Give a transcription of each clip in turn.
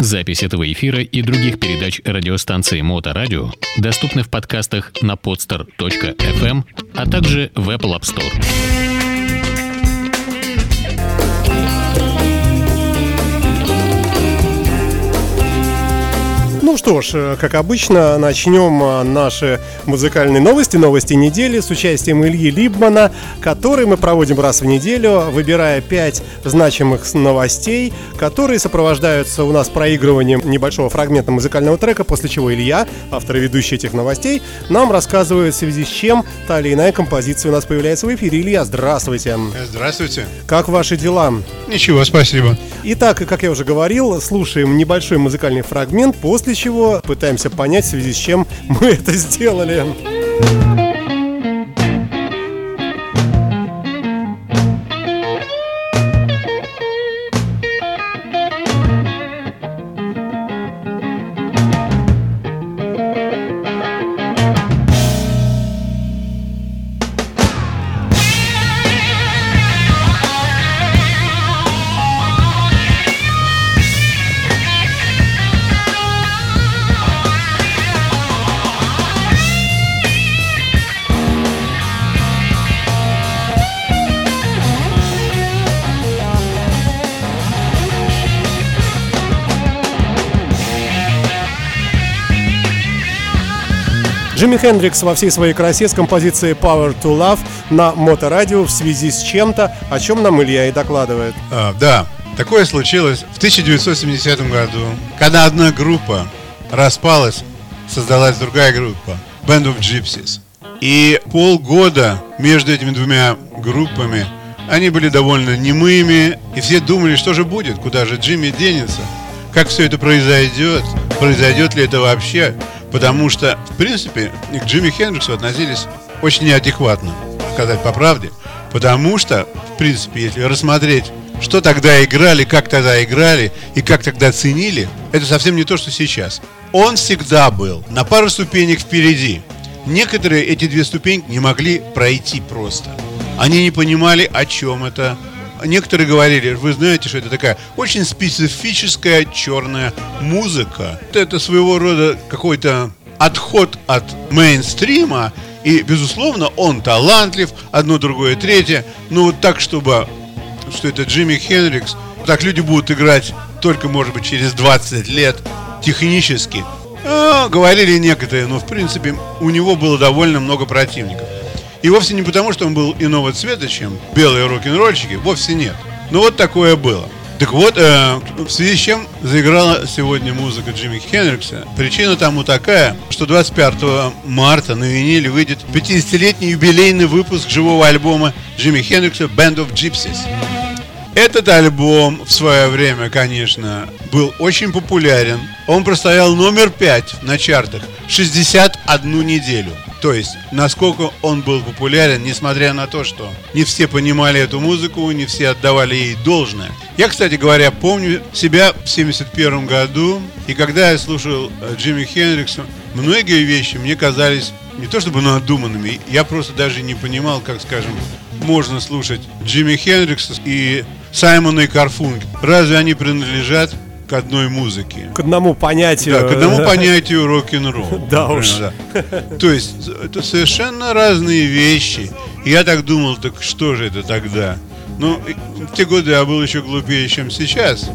Запись этого эфира и других передач радиостанции Моторадио доступны в подкастах на podster.fm, а также в Apple App Store. Что ж, э, как обычно, начнем э, наши музыкальные новости, новости недели с участием Ильи Либмана, который мы проводим раз в неделю, выбирая пять значимых новостей, которые сопровождаются у нас проигрыванием небольшого фрагмента музыкального трека, после чего Илья, автор и ведущий этих новостей, нам рассказывает в связи с чем та или иная композиция у нас появляется в эфире. Илья, здравствуйте. Здравствуйте. Как ваши дела? Ничего, спасибо. Итак, как я уже говорил, слушаем небольшой музыкальный фрагмент, после чего пытаемся понять, в связи с чем мы это сделали. Джимми Хендрикс во всей своей красе с композицией Power to Love на моторадио в связи с чем-то, о чем нам Илья и докладывает. А, да, такое случилось в 1970 году, когда одна группа распалась, создалась другая группа, Band of Gypsies. И полгода между этими двумя группами они были довольно немыми, и все думали, что же будет, куда же Джимми денется, как все это произойдет, произойдет ли это вообще. Потому что, в принципе, к Джимми Хендриксу относились очень неадекватно, сказать по правде. Потому что, в принципе, если рассмотреть, что тогда играли, как тогда играли и как тогда ценили, это совсем не то, что сейчас. Он всегда был на пару ступенек впереди. Некоторые эти две ступеньки не могли пройти просто. Они не понимали, о чем это, некоторые говорили, вы знаете, что это такая очень специфическая черная музыка. Это своего рода какой-то отход от мейнстрима, и, безусловно, он талантлив, одно, другое, третье. Но вот так, чтобы, что это Джимми Хенрикс, так люди будут играть только, может быть, через 20 лет технически. А, говорили некоторые, но, в принципе, у него было довольно много противников. И вовсе не потому, что он был иного цвета, чем белые рок-н-ролльщики, вовсе нет. Но вот такое было. Так вот, э, в связи с чем заиграла сегодня музыка Джимми Хендрикса. Причина тому такая, что 25 марта на виниле выйдет 50-летний юбилейный выпуск живого альбома Джимми Хендрикса «Band of Gypsies». Этот альбом в свое время, конечно, был очень популярен. Он простоял номер 5 на чартах 61 неделю. То есть, насколько он был популярен, несмотря на то, что не все понимали эту музыку, не все отдавали ей должное. Я, кстати говоря, помню себя в 71 году, и когда я слушал э, Джимми Хендрикса, многие вещи мне казались не то чтобы надуманными, я просто даже не понимал, как, скажем, можно слушать Джимми Хендрикса и Саймона и Карфунг. Разве они принадлежат к одной музыке. К одному понятию. Да, к одному понятию рок-н-ролл. Да уж. То есть это совершенно разные вещи. я так думал, так что же это тогда? Ну, в те годы я был еще глупее, чем сейчас.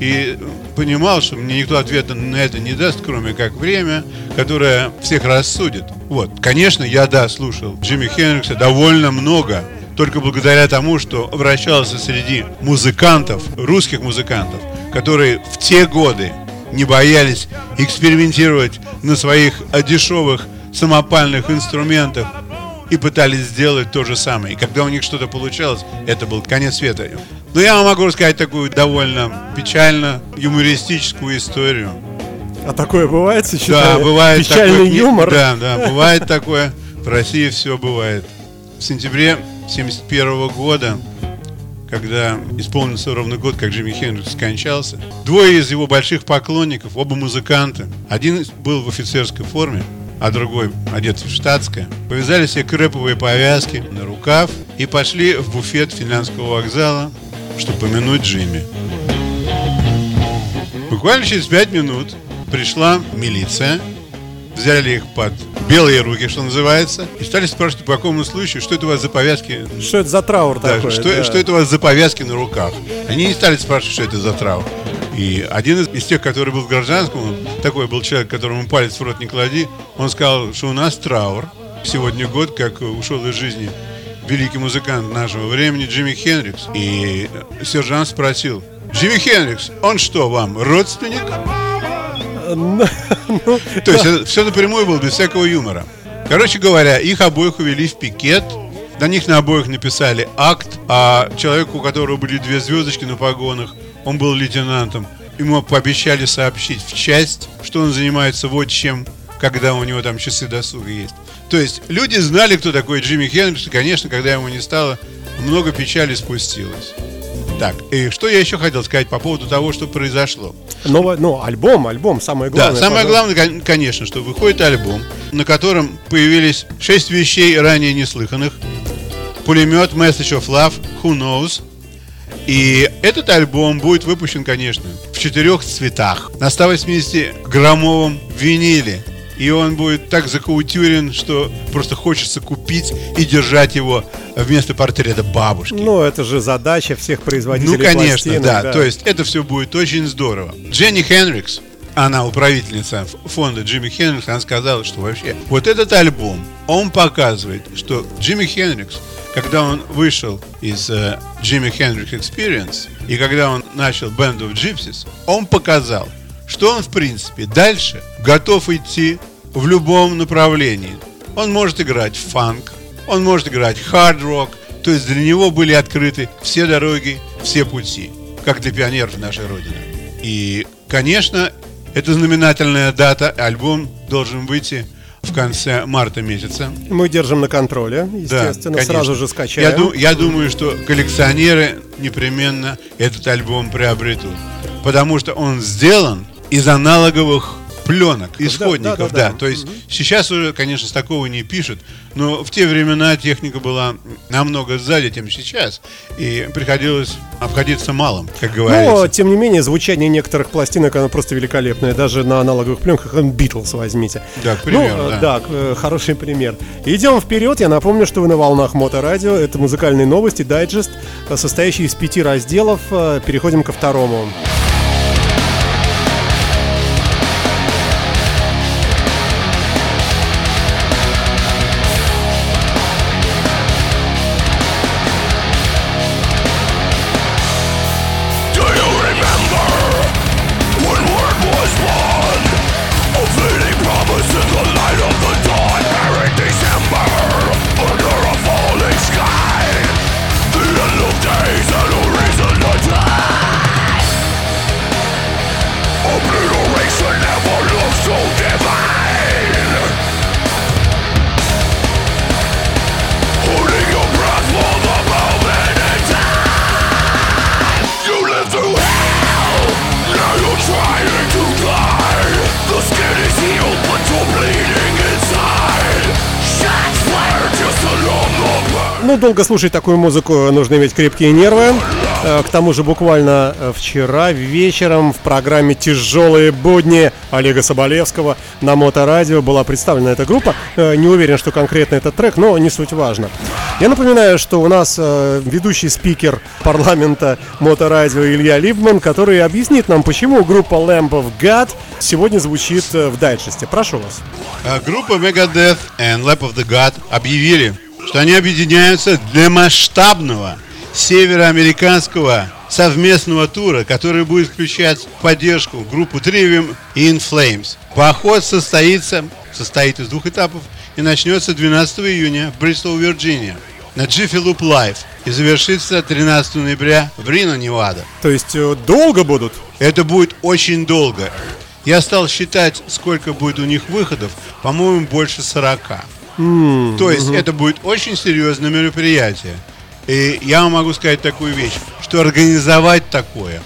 И понимал, что мне никто ответа на это не даст, кроме как время, которое всех рассудит. Вот, конечно, я, да, слушал Джимми Хендрикса довольно много, только благодаря тому, что обращался среди музыкантов, русских музыкантов, которые в те годы не боялись экспериментировать на своих дешевых самопальных инструментах и пытались сделать то же самое. И когда у них что-то получалось, это был конец света. Но я вам могу рассказать такую довольно печально юмористическую историю. А такое бывает сейчас? Да, бывает Печальный такой, юмор? Да, да, бывает такое. В России все бывает. В сентябре 1971 года когда исполнился ровно год, как Джимми Хендрикс скончался. Двое из его больших поклонников, оба музыканты, один был в офицерской форме, а другой одет в штатское, повязали себе крэповые повязки на рукав и пошли в буфет финляндского вокзала, чтобы помянуть Джимми. Буквально через пять минут пришла милиция, взяли их под белые руки, что называется, и стали спрашивать по какому случаю, что это у вас за повязки. Что это за траур Да, такой? что, да. что это у вас за повязки на руках? Они не стали спрашивать, что это за траур. И один из, из тех, который был в гражданском, он такой был человек, которому палец в рот не клади, он сказал, что у нас траур. Сегодня год, как ушел из жизни великий музыкант нашего времени Джимми Хендрикс. И сержант спросил, Джимми Хендрикс, он что, вам родственник? То есть все напрямую было, без всякого юмора. Короче говоря, их обоих увели в пикет. На них на обоих написали акт, а человеку, у которого были две звездочки на погонах, он был лейтенантом, ему пообещали сообщить в часть, что он занимается вот чем, когда у него там часы досуга есть. То есть люди знали, кто такой Джимми Хендрикс, и, конечно, когда его не стало, много печали спустилось. Так, и что я еще хотел сказать по поводу того, что произошло. новое- ну, альбом, альбом, самое главное. Да, самое пожалуйста. главное, кон- конечно, что выходит альбом, на котором появились шесть вещей ранее неслыханных. Пулемет Message of Love, Who Knows. И этот альбом будет выпущен, конечно, в четырех цветах. На 180-граммовом виниле. И он будет так закаутюрен, что просто хочется купить и держать его вместо портрета бабушки. Ну, это же задача всех производителей Ну, конечно, пластинок, да. То есть это все будет очень здорово. Дженни Хендрикс, она управительница фонда Джимми Хендрикс, она сказала, что вообще вот этот альбом, он показывает, что Джимми Хендрикс, когда он вышел из э, Джимми Хендрикс Experience, и когда он начал Band of Gypsies, он показал, что он, в принципе, дальше готов идти в любом направлении. Он может играть фанк, он может играть хард-рок, то есть для него были открыты все дороги, все пути, как для пионеров нашей Родины. И, конечно, это знаменательная дата, альбом должен выйти в конце марта месяца. Мы держим на контроле, Да, естественно, конечно. сразу же Я, скачаем. ду- я думаю, что коллекционеры непременно этот альбом приобретут, потому что он сделан из аналоговых пленок, исходников, да, да, да. То есть сейчас уже, конечно, с такого не пишут, но в те времена техника была намного сзади, чем сейчас, и приходилось обходиться малым, как говорится. Но, тем не менее, звучание некоторых пластинок, оно просто великолепное. Даже на аналоговых пленках, Битлз возьмите. Да, к примеру, ну, э, да. э, хороший пример. Идем вперед. Я напомню, что вы на волнах Моторадио. Это музыкальные новости, дайджест, состоящий из пяти разделов. Э, Переходим ко второму. Do долго слушать такую музыку нужно иметь крепкие нервы. Э, К тому же буквально э, вчера вечером в программе «Тяжелые будни» Олега Соболевского на Моторадио была представлена эта группа. Э, Не уверен, что конкретно этот трек, но не суть важно. Я напоминаю, что у нас ведущий спикер парламента Моторадио Илья Либман, который объяснит нам, почему группа Lamp of God сегодня звучит в дайджесте. Прошу вас. Группа Megadeth и Lap of the God объявили, что они объединяются для масштабного североамериканского совместного тура, который будет включать поддержку группу Trivium и In Flames. Поход состоится, состоит из двух этапов и начнется 12 июня в Бристол, Вирджиния на Jiffy Loop Live и завершится 13 ноября в Рино, Невада. То есть э, долго будут? Это будет очень долго. Я стал считать, сколько будет у них выходов. По-моему, больше 40. То есть это будет очень серьезное мероприятие. И я вам могу сказать такую вещь, что организовать такое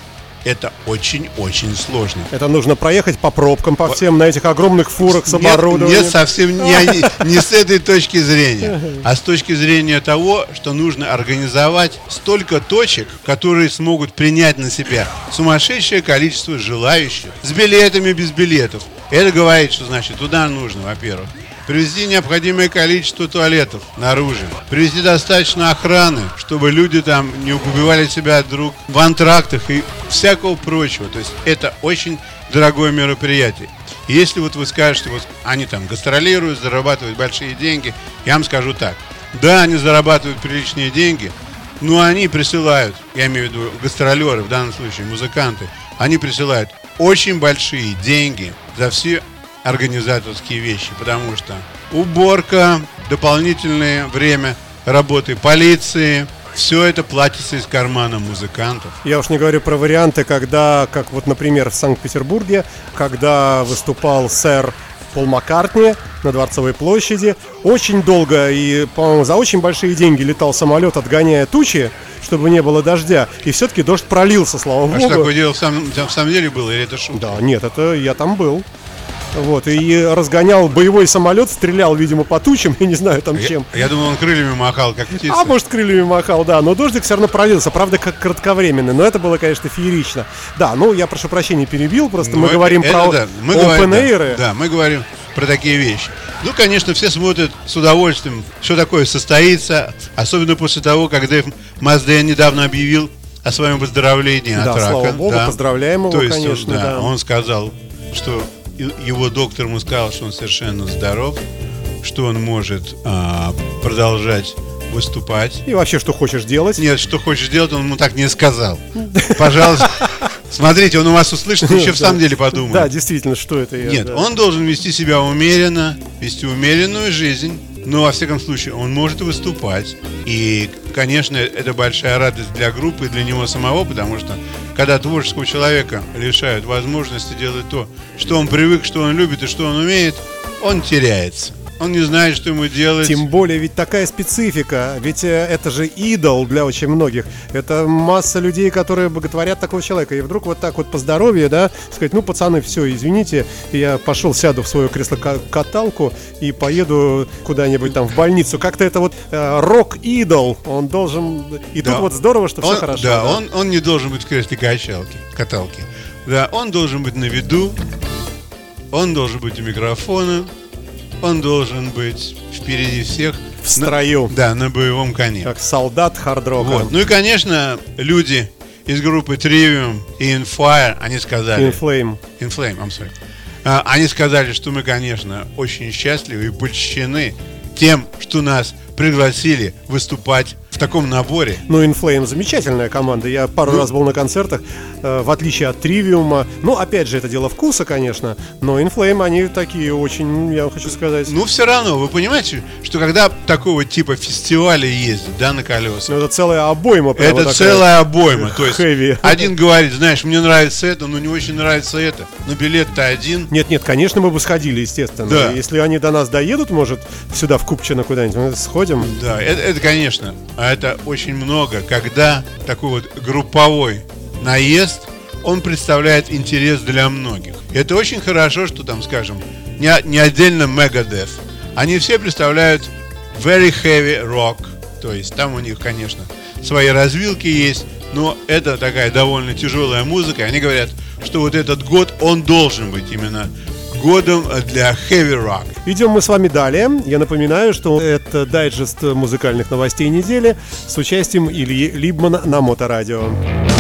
это очень-очень сложно. Это нужно проехать по пробкам, по всем на этих огромных фурах с Нет, оборудованием. Нет, совсем не, не с этой точки зрения, а с точки зрения того, что нужно организовать столько точек, которые смогут принять на себя сумасшедшее количество желающих с билетами, без билетов. Это говорит, что значит туда нужно, во-первых, привезти необходимое количество туалетов наружу, привезти достаточно охраны, чтобы люди там не убивали себя друг в антрактах и всякого прочего. То есть это очень дорогое мероприятие. Если вот вы скажете, вот они там гастролируют, зарабатывают большие деньги, я вам скажу так. Да, они зарабатывают приличные деньги, но они присылают, я имею в виду гастролеры, в данном случае музыканты, они присылают очень большие деньги за все организаторские вещи, потому что уборка, дополнительное время работы полиции, все это платится из кармана музыкантов. Я уж не говорю про варианты, когда, как вот, например, в Санкт-Петербурге, когда выступал сэр Пол Маккартни на Дворцовой площади. Очень долго и, по-моему, за очень большие деньги летал самолет, отгоняя тучи, чтобы не было дождя. И все-таки дождь пролился, слава А богу. что такое дело в самом, в самом деле было, или это шутка? Да, нет, это я там был. Вот, и разгонял боевой самолет, стрелял, видимо, по тучам, я не знаю там Я, чем. я думал, он крыльями махал, как птица. А может крыльями махал, да, но дождик все равно пролился, правда, как кратковременный, но это было, конечно, феерично. Да, ну я прошу прощения, перебил, просто Ну, мы это- говорим это про да, мы говорим, open air. да, да, мы говорим про такие вещи. Ну, конечно, все смотрят с удовольствием, что такое состоится, особенно после того, как Дэйв Мазден недавно объявил о своем выздоровлении от Да, рака. слава богу, да. поздравляем его, То есть, конечно, да, да. он сказал, что его доктор ему сказал, что он совершенно здоров, что он может а, продолжать выступать. И вообще, что хочешь делать. Нет, что хочешь делать, он ему так не сказал. Пожалуйста, смотрите, он у вас услышит, еще в самом деле подумает. Да, действительно, что это Нет, он должен вести себя умеренно, вести умеренную жизнь, но, во всяком случае, он может выступать. И, конечно, это большая радость для группы и для него самого, потому что, когда творческого человека лишают возможности делать то, что он привык, что он любит и что он умеет, он теряется. Он не знает, что ему делать. Тем более, ведь такая специфика, ведь э, это же идол для очень многих. Это масса людей, которые боготворят такого человека. И вдруг вот так вот по здоровью, да, сказать, ну, пацаны, все, извините, я пошел, сяду в свою кресло-каталку и поеду куда-нибудь там в больницу. Как-то это вот э, рок-идол, он должен... И Да. тут вот здорово, что все Он- хорошо. Да, Он, он не должен быть в кресле качалки, каталки. Да, он должен быть на виду, он должен быть у микрофона, он должен быть впереди всех. В строю. На- да, на боевом коне. Как солдат хардрока. Вот. Ну и, конечно, люди из группы Trivium и Infire, они сказали... Inflame. Inflame, I'm sorry. А, Они сказали, что мы, конечно, очень счастливы и польщены тем, что нас пригласили выступать в таком наборе. Ну, Inflame замечательная команда. Я пару Ну. раз был на концертах, э, в отличие от Тривиума. Ну, опять же, это дело вкуса, конечно. Но Inflame, они такие очень, я вам хочу сказать. Ну, все равно, вы понимаете, что когда такого типа фестивали ездят, да, на колесах, Ну, это целая обойма. прямо это такая. целая обойма. То есть Heavy. один говорит, знаешь, мне нравится это, но не очень нравится это. Но билет-то один. Нет, нет, конечно, мы бы сходили, естественно. Да. Если они до нас доедут, может, сюда в Купчино куда-нибудь, мы сходим. Да, это, это, конечно, а это очень много, когда такой вот групповой наезд, он представляет интерес для многих. И это очень хорошо, что там, скажем, не, не отдельно Megadeth. Они все представляют very heavy rock. То есть там у них, конечно, свои развилки есть, но это такая довольно тяжелая музыка. Они говорят, что вот этот год, он должен быть именно годом для heavy rock. Идем мы с вами далее. Я напоминаю, что это дайджест музыкальных новостей недели с участием Ильи Либмана на Моторадио. Went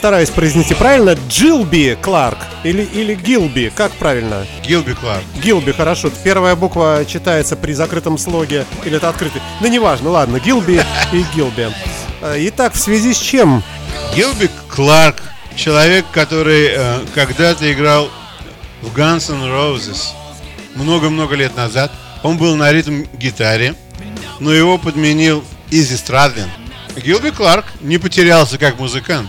постараюсь произнести правильно. Джилби Кларк или, или Гилби, как правильно? Гилби Кларк. Гилби, хорошо. Первая буква читается при закрытом слоге или это открытый. Ну, неважно, ладно, Гилби и Гилби. А, Итак, в связи с чем? Гилби Кларк, человек, который э, когда-то играл в Guns N' Roses много-много лет назад. Он был на ритм-гитаре, но его подменил Изи Страдлин. Гилби Кларк не потерялся как музыкант.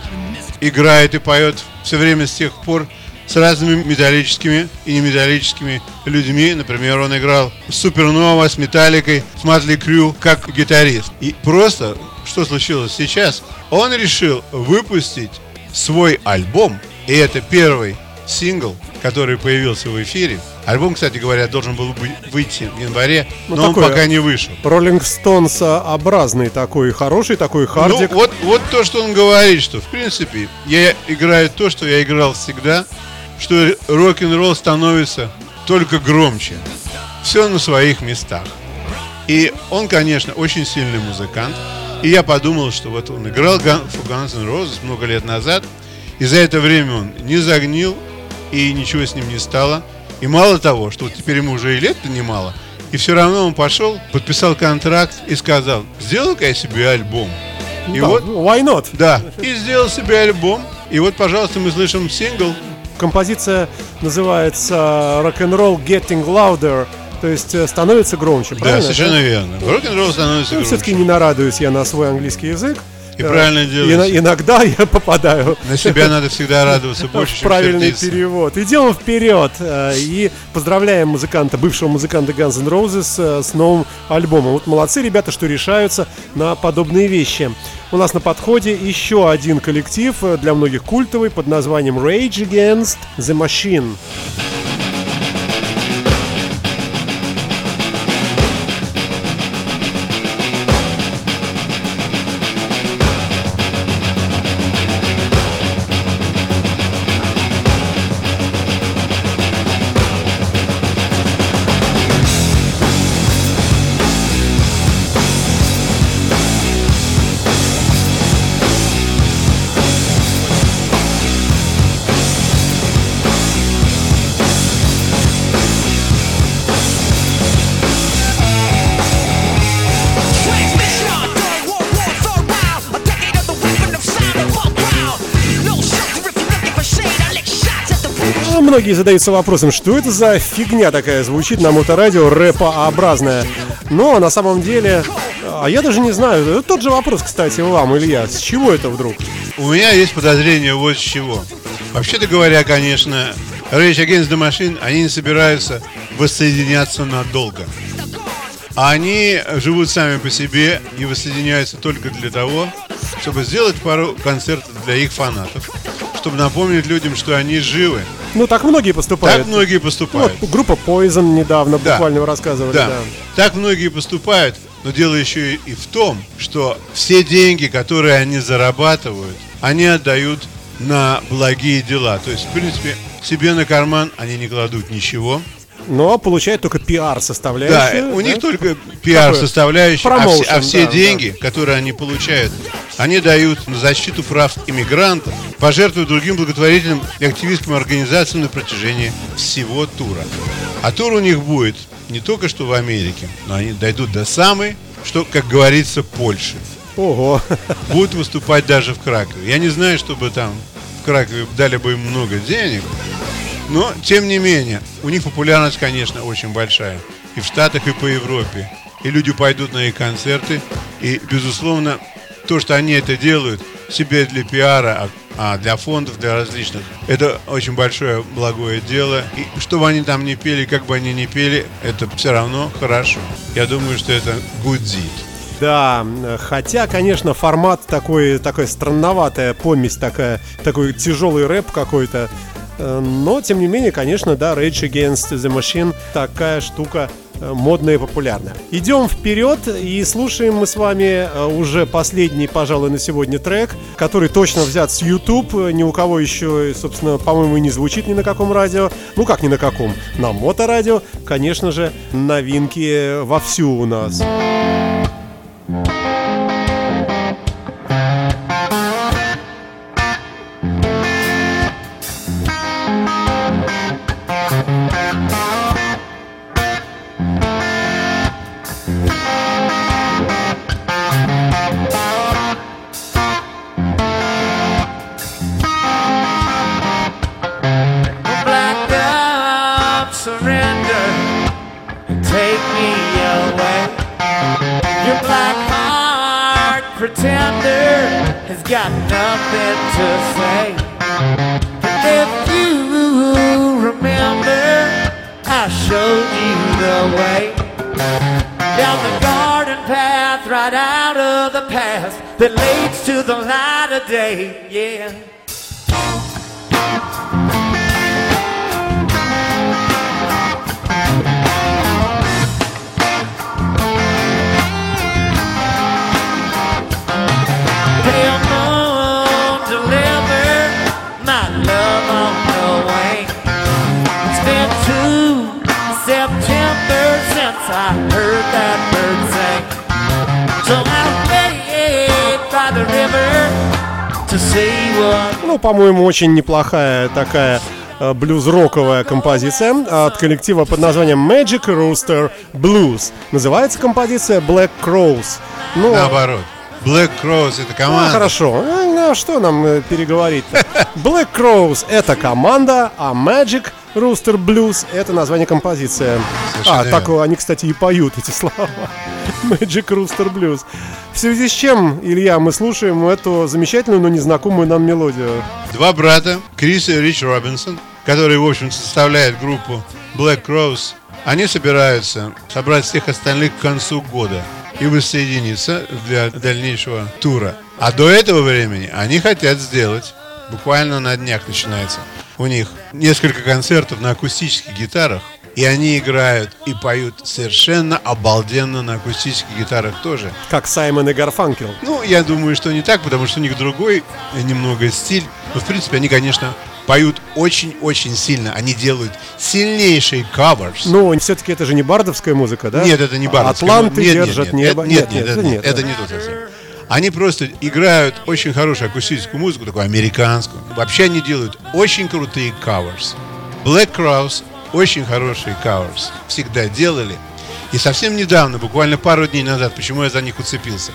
Играет и поет все время с тех пор с разными металлическими и неметаллическими людьми. Например, он играл с Супернова, с Металликой, с Матли Крю как гитарист. И просто, что случилось сейчас, он решил выпустить свой альбом, и это первый сингл, который появился в эфире. Альбом, кстати говоря, должен был выйти в январе, Ну, но он такой, пока не вышел. Rolling Stones образный такой, хороший такой хардик. Ну, вот, вот то, что он говорит, что, в принципе, я играю то, что я играл всегда, что рок-н-ролл становится только громче. Все на своих местах. И он, конечно, очень сильный музыкант. И я подумал, что вот он играл Guns N' Roses много лет назад, и за это время он не загнил, и ничего с ним не стало. И мало того, что вот теперь ему уже и лет-то немало, и все равно он пошел, подписал контракт и сказал, сделай-ка я себе альбом. И Да, вот, why not? да, и сделал себе альбом. И вот, пожалуйста, мы слышим сингл. Композиция называется Rock'n'Roll Getting Louder, то есть э, становится громче, Да, правильно? совершенно верно. Рок-н-ролл становится Ну, громче. все-таки не нарадуюсь я на свой английский язык. И правильно делаешь. ино- иногда я попадаю На себя надо всегда радоваться больше, чем правильный сердиться. перевод. Идем вперед э, и поздравляем музыканта, бывшего музыканта Guns N' Roses э, с новым альбомом. Вот молодцы ребята, что решаются на подобные вещи. У нас на подходе еще один коллектив, э, для многих культовый, под названием Rage Against the Machine. Многие задаются вопросом, что это за фигня такая звучит на моторадио рэпообразная. Но на самом деле, а я даже не знаю, тот же вопрос, кстати, вам, Илья, с чего это вдруг? У меня есть подозрение вот с чего. Вообще-то говоря, конечно, Rage Against the Machine, они не собираются воссоединяться надолго. Они живут сами по себе и воссоединяются только для того, чтобы сделать пару концертов для их фанатов, чтобы напомнить людям, что они живы. Ну, так многие поступают. Так многие Вот поступают. группа Poison недавно Да. буквально вы рассказывали, Да. да. Так многие поступают, но дело еще и в том, что все деньги, которые они зарабатывают, они отдают на благие дела. То есть, в принципе, себе на карман они не кладут ничего. Но получают только пиар Да, составляющую. у них только пиар составляющая, а все, промоушен, а все да, деньги, которые они получают, они дают на защиту прав иммигрантов, пожертвуют другим благотворительным и активистским организациям на протяжении всего тура. А тур у них будет не только что в Америке, но они дойдут до самой, что, как говорится, Польши. Ого. Будут выступать даже в Кракове. Я не знаю, чтобы там в Кракове дали бы им много денег, но, тем не менее, у них популярность, конечно, очень большая. И в Штатах, и по Европе. И люди пойдут на их концерты. И, безусловно, то, что они это делают, себе для пиара, а а для фондов, для различных, это очень большое благое дело. И что бы они там ни пели, как бы они ни пели, это все равно хорошо. Я думаю, что это deed. Да, хотя, конечно, формат такой, такая странноватая помесь, такая, такой тяжелый рэп какой-то. Э, Но, тем не менее, конечно, да, Rage Against the Machine такая штука э, модная и популярная. Идем вперед и слушаем мы с вами э, уже последний, пожалуй, на сегодня трек, который точно взят с YouTube. Ни у кого еще, собственно, по-моему, не звучит ни на каком радио. Ну как ни на каком? На моторадио, конечно же, новинки вовсю у нас. Got nothing to say. But If you remember, I showed you the way down the garden path, right out of the past that leads to the light of day. Yeah. Ну, по-моему, очень неплохая такая э, блюз-роковая композиция от коллектива под названием Magic Rooster Blues. Называется композиция Black Crows. Ну, Наоборот. Black Crows это ну, команда. хорошо. Ну, ну, что нам э, переговорить Black Crows — это команда, а Magic Rooster Blues — это название композиции. Совершенно А, так они, кстати, и поют эти слова. Magic Rooster Blues. В связи с чем, Илья, мы слушаем эту замечательную, но незнакомую нам мелодию. Два брата, Крис и Рич Робинсон, которые, в общем, составляют группу Black Crows, они собираются собрать всех остальных к концу года и воссоединиться для дальнейшего тура. А до этого времени они хотят сделать, буквально на днях начинается, у них несколько концертов на акустических гитарах, и они играют и поют совершенно обалденно на акустических гитарах тоже. Как Саймон и Гарфанкел. Ну, я думаю, что не так, потому что у них другой э, немного стиль. Но, в принципе, они, конечно, поют очень-очень сильно. Они делают сильнейшие каверс. Ну, все-таки это же не бардовская музыка, да? Нет, это не бардовская. Атланты Нет, нет, держат нет, небо. это- Нет, нет, это это нет, это не то совсем. Они просто играют очень хорошую акустическую музыку, такую американскую. Вообще они делают очень крутые каверс. Black Crowes очень хорошие каверс. Всегда делали. И совсем недавно, буквально пару дней назад, почему я за них уцепился,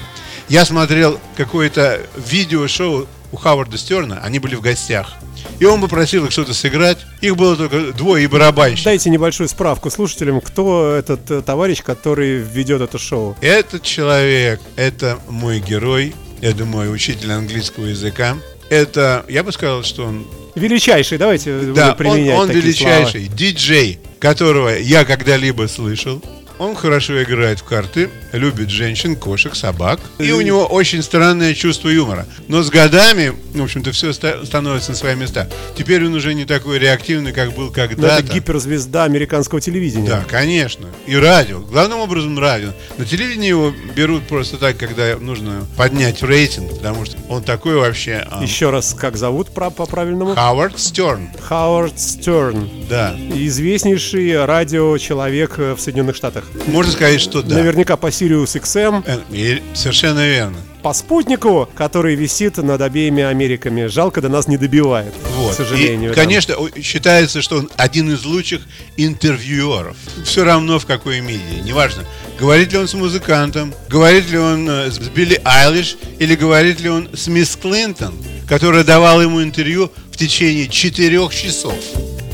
я смотрел какое-то видеошоу у Хаварда Стерна, они были в гостях. И он попросил их что-то сыграть. Их было только двое и барабанщик. Дайте небольшую справку слушателям, кто этот э, товарищ, который ведет это шоу. Этот человек, это мой герой, это мой учитель английского языка. Это, я бы сказал, что он, Величайший, давайте да, он, применять он такие величайший диджей, которого я когда-либо слышал. Он хорошо играет в карты, любит женщин, кошек, собак. И у него очень странное чувство юмора. Но с годами, в общем-то, все становится на свои места. Теперь он уже не такой реактивный, как был. Ну, когда-то. это гиперзвезда американского телевидения. Да, конечно. И радио. Главным образом радио. На телевидении его берут просто так, когда нужно поднять рейтинг, потому что он такой вообще... а, Еще раз, как зовут про- по правильному? Хауард Стерн. Хауард Стерн. Да. Известнейший радиочеловек э, в Соединенных Штатах. Можно сказать, что да. Наверняка по Sirius XM, Э, и Совершенно верно. по спутнику, который висит над обеими Америками. Жалко, до нас не добивает, Вот. к сожалению. И, да. конечно, считается, что он один из лучших интервьюеров. Все равно в какой медиа. Неважно, говорит ли он с музыкантом, говорит ли он э, с Билли Айлиш, или говорит ли он с мисс Клинтон, которая давала ему интервью в течение четырех часов.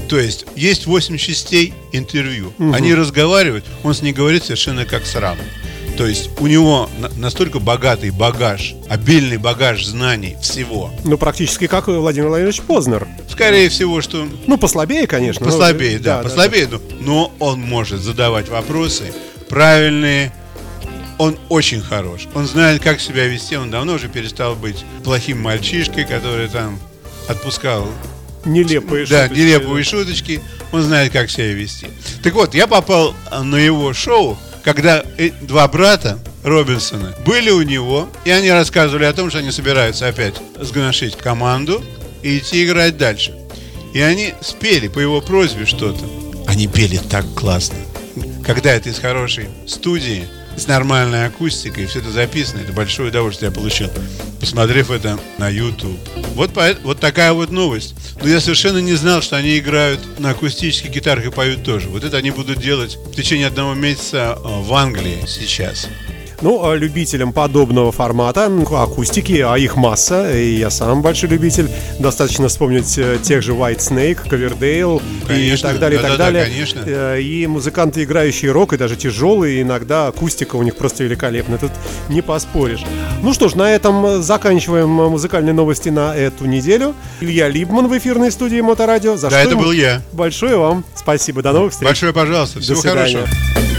То есть есть 8 частей интервью. Они разговаривают, он с ней говорит совершенно как с равным. То есть у него на- настолько богатый багаж, обильный багаж знаний всего. Ну, практически как Владимир Владимирович Познер. Скорее всего, что Ну, послабее, конечно. но- Послабее, да, послабее, но- но он может задавать вопросы правильные. Он очень хорош. Он знает, как себя вести. Он давно уже перестал быть плохим мальчишкой, который там отпускал Нелепые да, шуточки. нелепые шуточки. Он знает, как себя вести. Так вот, я попал на его шоу, когда э- два брата Робинсона были у него, и они рассказывали о том, что они собираются опять сгоношить команду и идти играть дальше. И они спели по его просьбе что-то. Они пели так классно. Когда это из хорошей студии, с нормальной акустикой, все это записано, это большое удовольствие я получил, посмотрев это на YouTube. Вот, вот такая вот новость. Но я совершенно не знал, что они играют на акустических гитарах и поют тоже. Вот это они будут делать в течение одного месяца э, в Англии сейчас. Ну, а любителям подобного формата, м, акустики, а их масса, и я сам большой любитель, достаточно вспомнить э, тех же White Snake, Coverdale и так далее, и так далее. конечно. Э, И музыканты, играющие рок, и даже тяжелые, иногда акустика у них просто великолепна, тут не поспоришь. Ну что ж, на этом заканчиваем музыкальные новости на эту неделю. Илья Либман в эфирной студии Моторадио. За Да, что это был я. Большое вам спасибо. До новых встреч. Большое пожалуйста. До Всего свидания. хорошего.